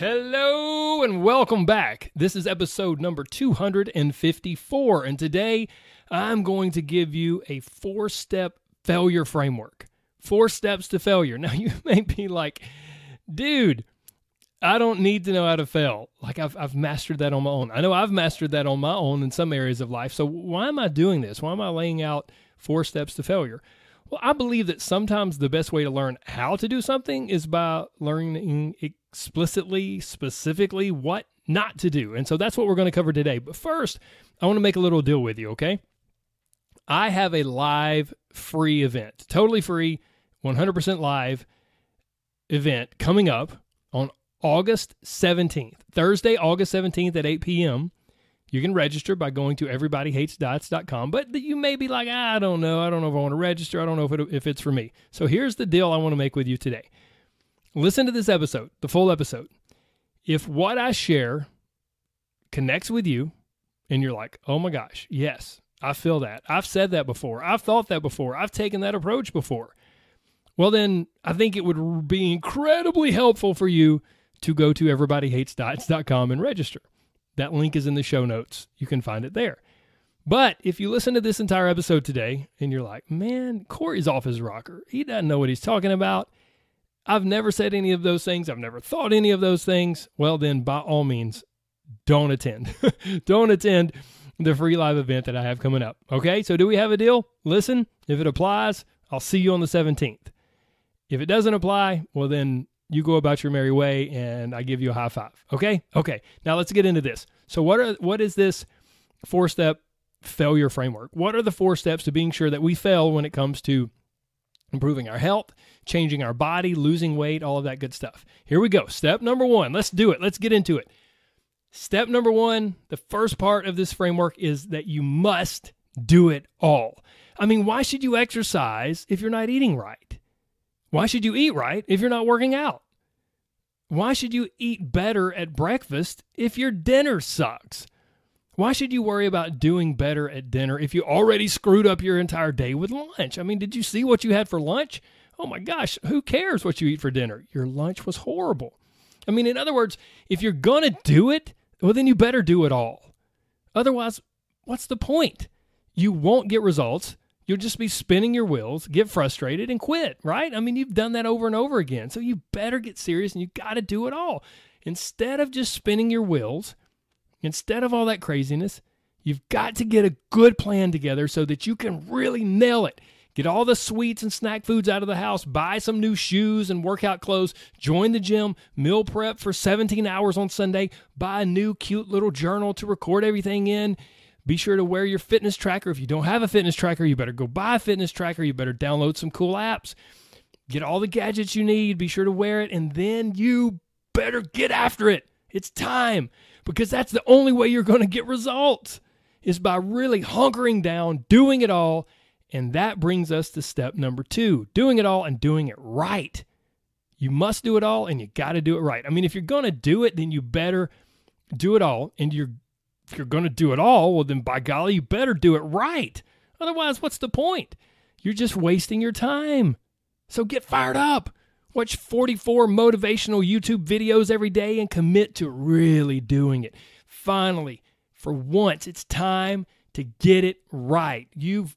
Hello and welcome back. This is episode number 254, and today I'm going to give you a four step failure framework. Four steps to failure. Now, you may be like, dude, I don't need to know how to fail. Like, I've, I've mastered that on my own. I know I've mastered that on my own in some areas of life. So, why am I doing this? Why am I laying out four steps to failure? Well, I believe that sometimes the best way to learn how to do something is by learning explicitly, specifically what not to do. And so that's what we're going to cover today. But first, I want to make a little deal with you, okay? I have a live free event, totally free, 100% live event coming up on August 17th, Thursday, August 17th at 8 p.m. You can register by going to everybodyhatesdiets.com, but you may be like, I don't know. I don't know if I want to register. I don't know if, it, if it's for me. So here's the deal I want to make with you today. Listen to this episode, the full episode. If what I share connects with you and you're like, oh my gosh, yes, I feel that. I've said that before. I've thought that before. I've taken that approach before. Well, then I think it would be incredibly helpful for you to go to everybodyhatesdiets.com and register. That link is in the show notes. You can find it there. But if you listen to this entire episode today and you're like, man, Corey's off his rocker, he doesn't know what he's talking about. I've never said any of those things. I've never thought any of those things. Well, then by all means, don't attend. don't attend the free live event that I have coming up. Okay, so do we have a deal? Listen, if it applies, I'll see you on the 17th. If it doesn't apply, well, then you go about your merry way and I give you a high five. Okay? Okay. Now let's get into this. So what are what is this four step failure framework? What are the four steps to being sure that we fail when it comes to improving our health, changing our body, losing weight, all of that good stuff? Here we go. Step number 1. Let's do it. Let's get into it. Step number 1, the first part of this framework is that you must do it all. I mean, why should you exercise if you're not eating right? Why should you eat right if you're not working out? Why should you eat better at breakfast if your dinner sucks? Why should you worry about doing better at dinner if you already screwed up your entire day with lunch? I mean, did you see what you had for lunch? Oh my gosh, who cares what you eat for dinner? Your lunch was horrible. I mean, in other words, if you're going to do it, well, then you better do it all. Otherwise, what's the point? You won't get results You'll just be spinning your wheels, get frustrated, and quit, right? I mean, you've done that over and over again. So you better get serious and you got to do it all. Instead of just spinning your wheels, instead of all that craziness, you've got to get a good plan together so that you can really nail it. Get all the sweets and snack foods out of the house, buy some new shoes and workout clothes, join the gym, meal prep for 17 hours on Sunday, buy a new cute little journal to record everything in be sure to wear your fitness tracker. If you don't have a fitness tracker, you better go buy a fitness tracker. You better download some cool apps. Get all the gadgets you need. Be sure to wear it. And then you better get after it. It's time because that's the only way you're going to get results is by really hunkering down, doing it all. And that brings us to step number two doing it all and doing it right. You must do it all and you got to do it right. I mean, if you're going to do it, then you better do it all and you're if you're going to do it all, well, then by golly, you better do it right. Otherwise, what's the point? You're just wasting your time. So get fired up. Watch 44 motivational YouTube videos every day and commit to really doing it. Finally, for once, it's time to get it right. You've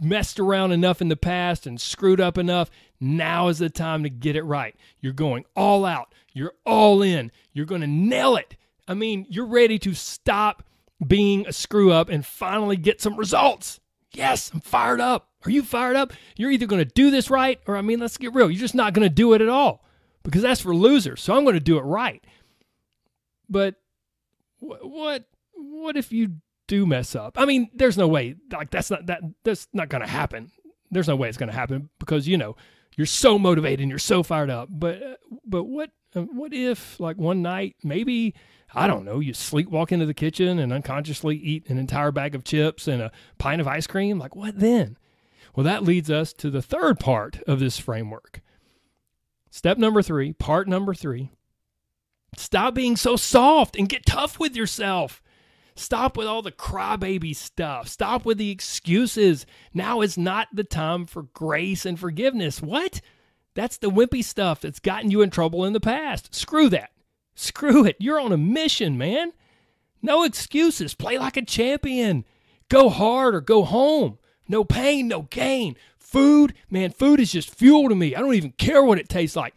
messed around enough in the past and screwed up enough. Now is the time to get it right. You're going all out. You're all in. You're going to nail it. I mean, you're ready to stop being a screw up and finally get some results. Yes, I'm fired up. Are you fired up? You're either going to do this right, or I mean, let's get real. You're just not going to do it at all because that's for losers. So I'm going to do it right. But what what if you do mess up? I mean, there's no way. Like that's not that that's not going to happen. There's no way it's going to happen because you know you're so motivated and you're so fired up. But but what Uh, what if, like, one night, maybe, I don't know, you sleepwalk into the kitchen and unconsciously eat an entire bag of chips and a pint of ice cream? Like, what then? Well, that leads us to the third part of this framework. Step number three, part number three stop being so soft and get tough with yourself. Stop with all the crybaby stuff. Stop with the excuses. Now is not the time for grace and forgiveness. What? That's the wimpy stuff that's gotten you in trouble in the past. Screw that. Screw it. You're on a mission, man. No excuses. Play like a champion. Go hard or go home. No pain, no gain. Food, man, food is just fuel to me. I don't even care what it tastes like.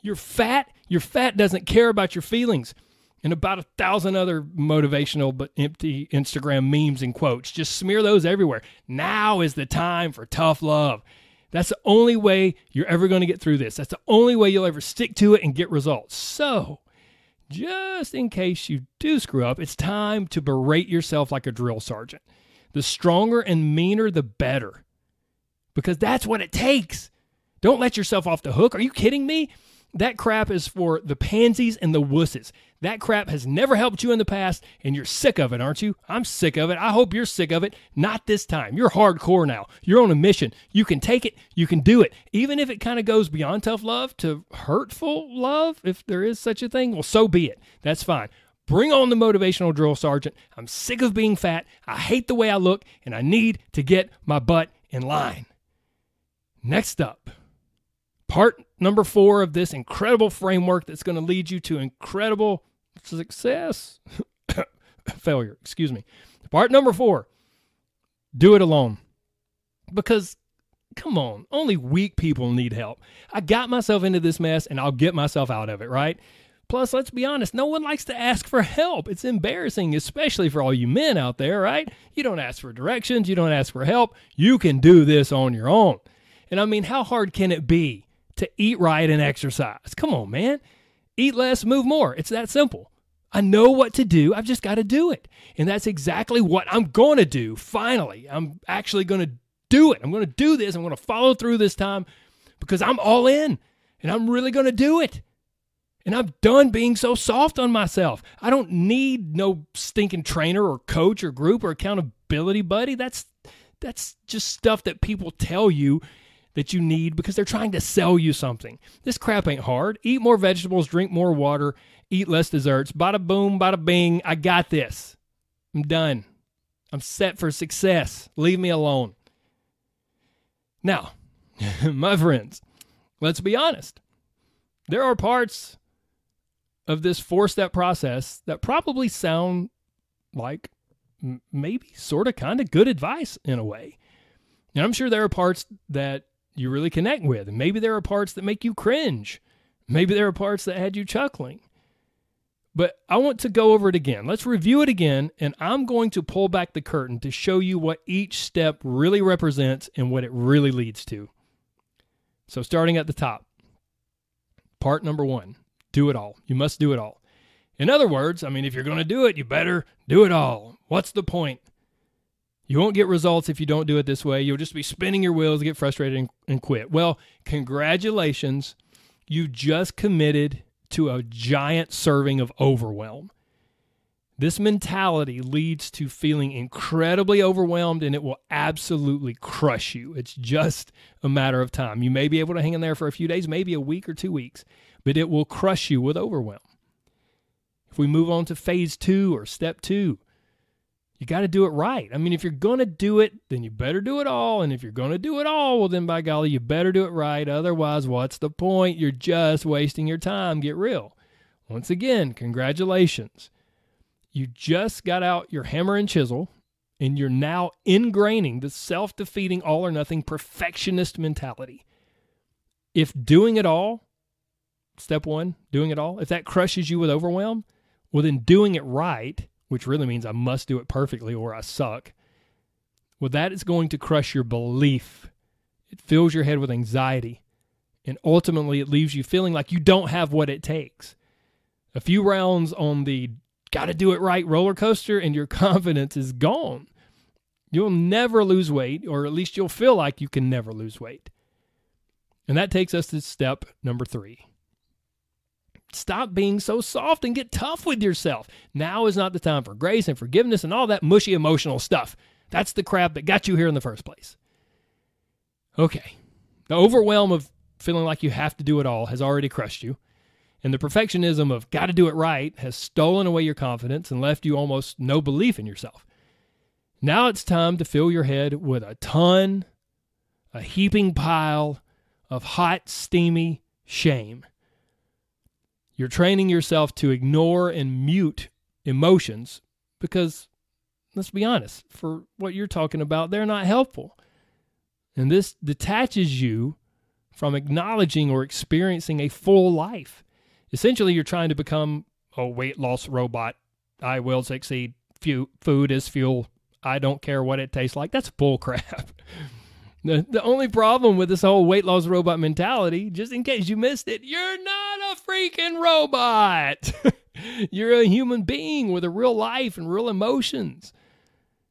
You're fat. Your fat doesn't care about your feelings and about a thousand other motivational but empty Instagram memes and quotes. Just smear those everywhere. Now is the time for tough love. That's the only way you're ever going to get through this. That's the only way you'll ever stick to it and get results. So, just in case you do screw up, it's time to berate yourself like a drill sergeant. The stronger and meaner, the better. Because that's what it takes. Don't let yourself off the hook. Are you kidding me? That crap is for the pansies and the wusses. That crap has never helped you in the past, and you're sick of it, aren't you? I'm sick of it. I hope you're sick of it. Not this time. You're hardcore now. You're on a mission. You can take it. You can do it. Even if it kind of goes beyond tough love to hurtful love, if there is such a thing, well, so be it. That's fine. Bring on the motivational drill sergeant. I'm sick of being fat. I hate the way I look, and I need to get my butt in line. Next up, part number four of this incredible framework that's going to lead you to incredible success, failure, excuse me. Part number four do it alone. Because, come on, only weak people need help. I got myself into this mess and I'll get myself out of it, right? Plus, let's be honest, no one likes to ask for help. It's embarrassing, especially for all you men out there, right? You don't ask for directions, you don't ask for help. You can do this on your own. And I mean, how hard can it be to eat right and exercise? Come on, man. Eat less, move more. It's that simple. I know what to do. I've just got to do it. And that's exactly what I'm going to do. Finally, I'm actually going to do it. I'm going to do this. I'm going to follow through this time because I'm all in and I'm really going to do it. And I'm done being so soft on myself. I don't need no stinking trainer or coach or group or accountability buddy. That's that's just stuff that people tell you that you need because they're trying to sell you something. This crap ain't hard. Eat more vegetables, drink more water, eat less desserts. Bada boom, bada bing. I got this. I'm done. I'm set for success. Leave me alone. Now, my friends, let's be honest. There are parts of this four step process that probably sound like maybe sort of kind of good advice in a way. And I'm sure there are parts that you really connect with. Maybe there are parts that make you cringe. Maybe there are parts that had you chuckling. But I want to go over it again. Let's review it again, and I'm going to pull back the curtain to show you what each step really represents and what it really leads to. So, starting at the top, part number one do it all. You must do it all. In other words, I mean, if you're going to do it, you better do it all. What's the point? You won't get results if you don't do it this way. You'll just be spinning your wheels, get frustrated, and, and quit. Well, congratulations. You just committed to a giant serving of overwhelm. This mentality leads to feeling incredibly overwhelmed and it will absolutely crush you. It's just a matter of time. You may be able to hang in there for a few days, maybe a week or two weeks, but it will crush you with overwhelm. If we move on to phase two or step two, you got to do it right. I mean, if you're going to do it, then you better do it all. And if you're going to do it all, well, then by golly, you better do it right. Otherwise, what's the point? You're just wasting your time. Get real. Once again, congratulations. You just got out your hammer and chisel, and you're now ingraining the self defeating, all or nothing perfectionist mentality. If doing it all, step one, doing it all, if that crushes you with overwhelm, well, then doing it right which really means I must do it perfectly or I suck. Well, that is going to crush your belief. It fills your head with anxiety. And ultimately, it leaves you feeling like you don't have what it takes. A few rounds on the got to do it right roller coaster, and your confidence is gone. You'll never lose weight, or at least you'll feel like you can never lose weight. And that takes us to step number three stop being so soft and get tough with yourself. Now is not the time for grace and forgiveness and all that mushy emotional stuff. That's the crap that got you here in the first place. Okay. The overwhelm of feeling like you have to do it all has already crushed you. And the perfectionism of got to do it right has stolen away your confidence and left you almost no belief in yourself. Now it's time to fill your head with a ton, a heaping pile of hot, steamy shame. You're training yourself to ignore and mute emotions because, let's be honest, for what you're talking about, they're not helpful. And this detaches you from acknowledging or experiencing a full life. Essentially, you're trying to become a weight loss robot. I will succeed. Food is fuel. I don't care what it tastes like. That's bull crap. The, the only problem with this whole weight loss robot mentality, just in case you missed it, you're not a freaking robot. you're a human being with a real life and real emotions.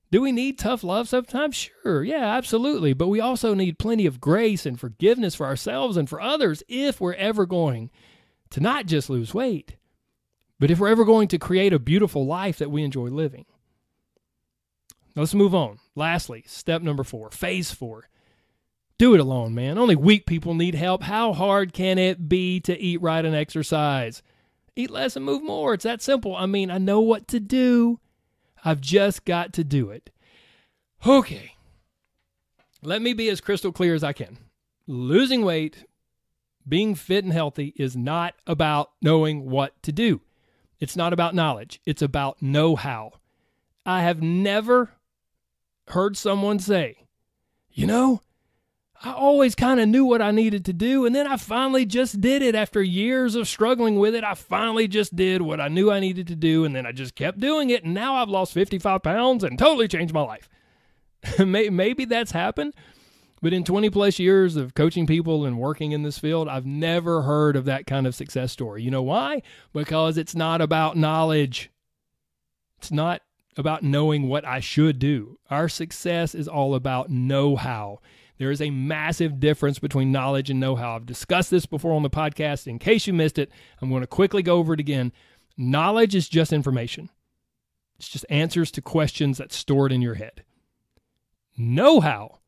Do we need tough love sometimes? Sure, yeah, absolutely. But we also need plenty of grace and forgiveness for ourselves and for others if we're ever going to not just lose weight, but if we're ever going to create a beautiful life that we enjoy living. Let's move on. Lastly, step number four, phase four. Do it alone, man. Only weak people need help. How hard can it be to eat right and exercise? Eat less and move more. It's that simple. I mean, I know what to do. I've just got to do it. Okay. Let me be as crystal clear as I can. Losing weight, being fit and healthy is not about knowing what to do. It's not about knowledge. It's about know how. I have never heard someone say, you know, I always kind of knew what I needed to do, and then I finally just did it after years of struggling with it. I finally just did what I knew I needed to do, and then I just kept doing it, and now I've lost 55 pounds and totally changed my life. Maybe that's happened, but in 20 plus years of coaching people and working in this field, I've never heard of that kind of success story. You know why? Because it's not about knowledge. It's not about knowing what I should do. Our success is all about know how. There is a massive difference between knowledge and know how. I've discussed this before on the podcast. In case you missed it, I'm going to quickly go over it again. Knowledge is just information, it's just answers to questions that's stored in your head. Know how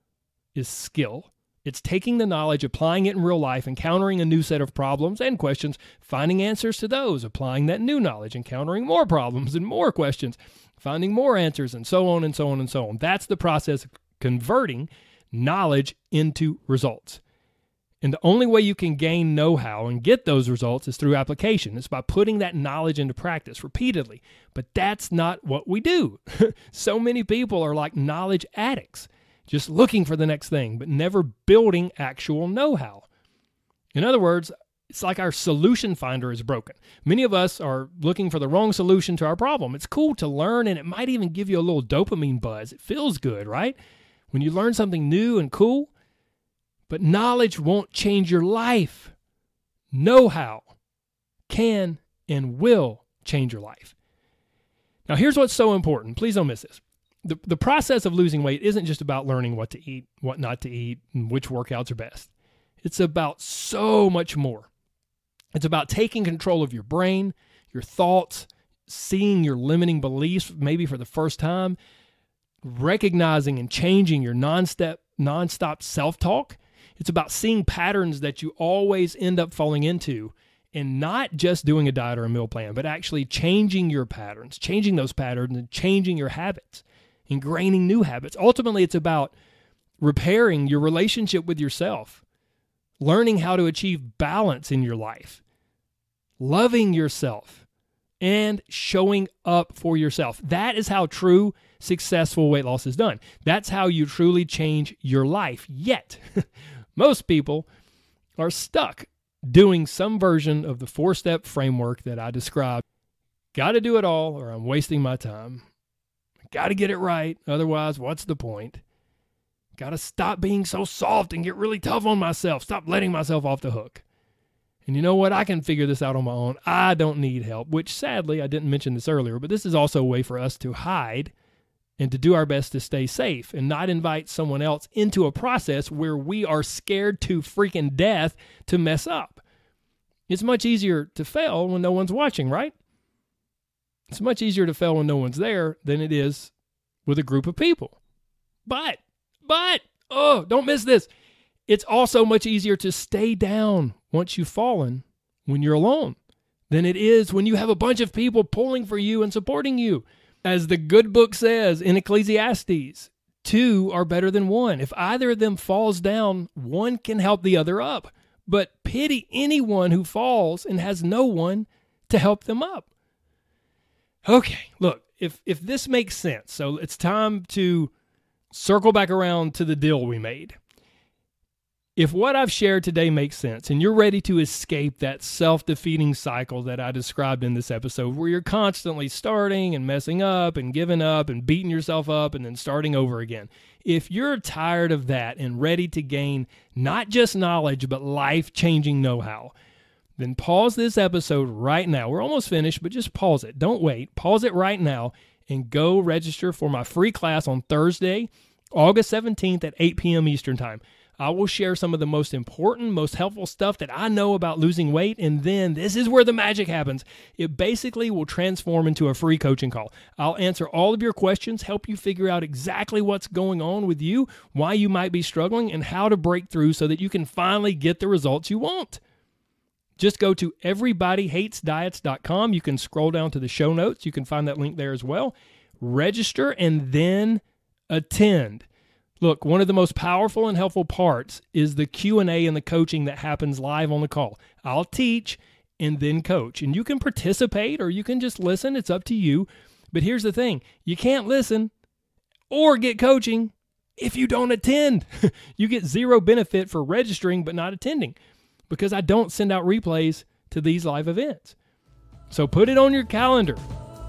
is skill. It's taking the knowledge, applying it in real life, encountering a new set of problems and questions, finding answers to those, applying that new knowledge, encountering more problems and more questions, finding more answers, and so on and so on and so on. That's the process of converting knowledge into results. And the only way you can gain know how and get those results is through application. It's by putting that knowledge into practice repeatedly. But that's not what we do. so many people are like knowledge addicts, just looking for the next thing, but never building actual know how. In other words, it's like our solution finder is broken. Many of us are looking for the wrong solution to our problem. It's cool to learn and it might even give you a little dopamine buzz. It feels good, right? When you learn something new and cool, but knowledge won't change your life. Know how can and will change your life. Now, here's what's so important. Please don't miss this. The, the process of losing weight isn't just about learning what to eat, what not to eat, and which workouts are best. It's about so much more. It's about taking control of your brain, your thoughts, seeing your limiting beliefs maybe for the first time, recognizing and changing your non-stop non-stop self-talk. It's about seeing patterns that you always end up falling into and not just doing a diet or a meal plan, but actually changing your patterns, changing those patterns and changing your habits, ingraining new habits. Ultimately, it's about repairing your relationship with yourself, learning how to achieve balance in your life, loving yourself, and showing up for yourself. That is how true successful weight loss is done. That's how you truly change your life. Yet, most people are stuck doing some version of the four step framework that I described. Got to do it all, or I'm wasting my time. Got to get it right. Otherwise, what's the point? Got to stop being so soft and get really tough on myself. Stop letting myself off the hook. And you know what? I can figure this out on my own. I don't need help, which sadly, I didn't mention this earlier, but this is also a way for us to hide and to do our best to stay safe and not invite someone else into a process where we are scared to freaking death to mess up. It's much easier to fail when no one's watching, right? It's much easier to fail when no one's there than it is with a group of people. But, but, oh, don't miss this. It's also much easier to stay down once you've fallen when you're alone than it is when you have a bunch of people pulling for you and supporting you. As the good book says in Ecclesiastes, two are better than one. If either of them falls down, one can help the other up. But pity anyone who falls and has no one to help them up. Okay, look, if if this makes sense, so it's time to circle back around to the deal we made. If what I've shared today makes sense and you're ready to escape that self defeating cycle that I described in this episode, where you're constantly starting and messing up and giving up and beating yourself up and then starting over again, if you're tired of that and ready to gain not just knowledge, but life changing know how, then pause this episode right now. We're almost finished, but just pause it. Don't wait. Pause it right now and go register for my free class on Thursday, August 17th at 8 p.m. Eastern Time. I will share some of the most important, most helpful stuff that I know about losing weight. And then this is where the magic happens. It basically will transform into a free coaching call. I'll answer all of your questions, help you figure out exactly what's going on with you, why you might be struggling, and how to break through so that you can finally get the results you want. Just go to everybodyhatesdiets.com. You can scroll down to the show notes. You can find that link there as well. Register and then attend. Look, one of the most powerful and helpful parts is the Q&A and the coaching that happens live on the call. I'll teach and then coach. And you can participate or you can just listen, it's up to you. But here's the thing, you can't listen or get coaching if you don't attend. you get zero benefit for registering but not attending because I don't send out replays to these live events. So put it on your calendar.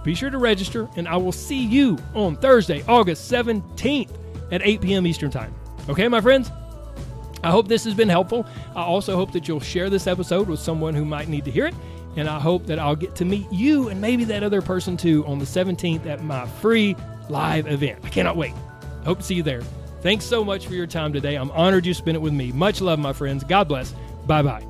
Be sure to register, and I will see you on Thursday, August 17th at 8 p.m. Eastern Time. Okay, my friends? I hope this has been helpful. I also hope that you'll share this episode with someone who might need to hear it. And I hope that I'll get to meet you and maybe that other person too on the 17th at my free live event. I cannot wait. Hope to see you there. Thanks so much for your time today. I'm honored you spent it with me. Much love, my friends. God bless. Bye bye.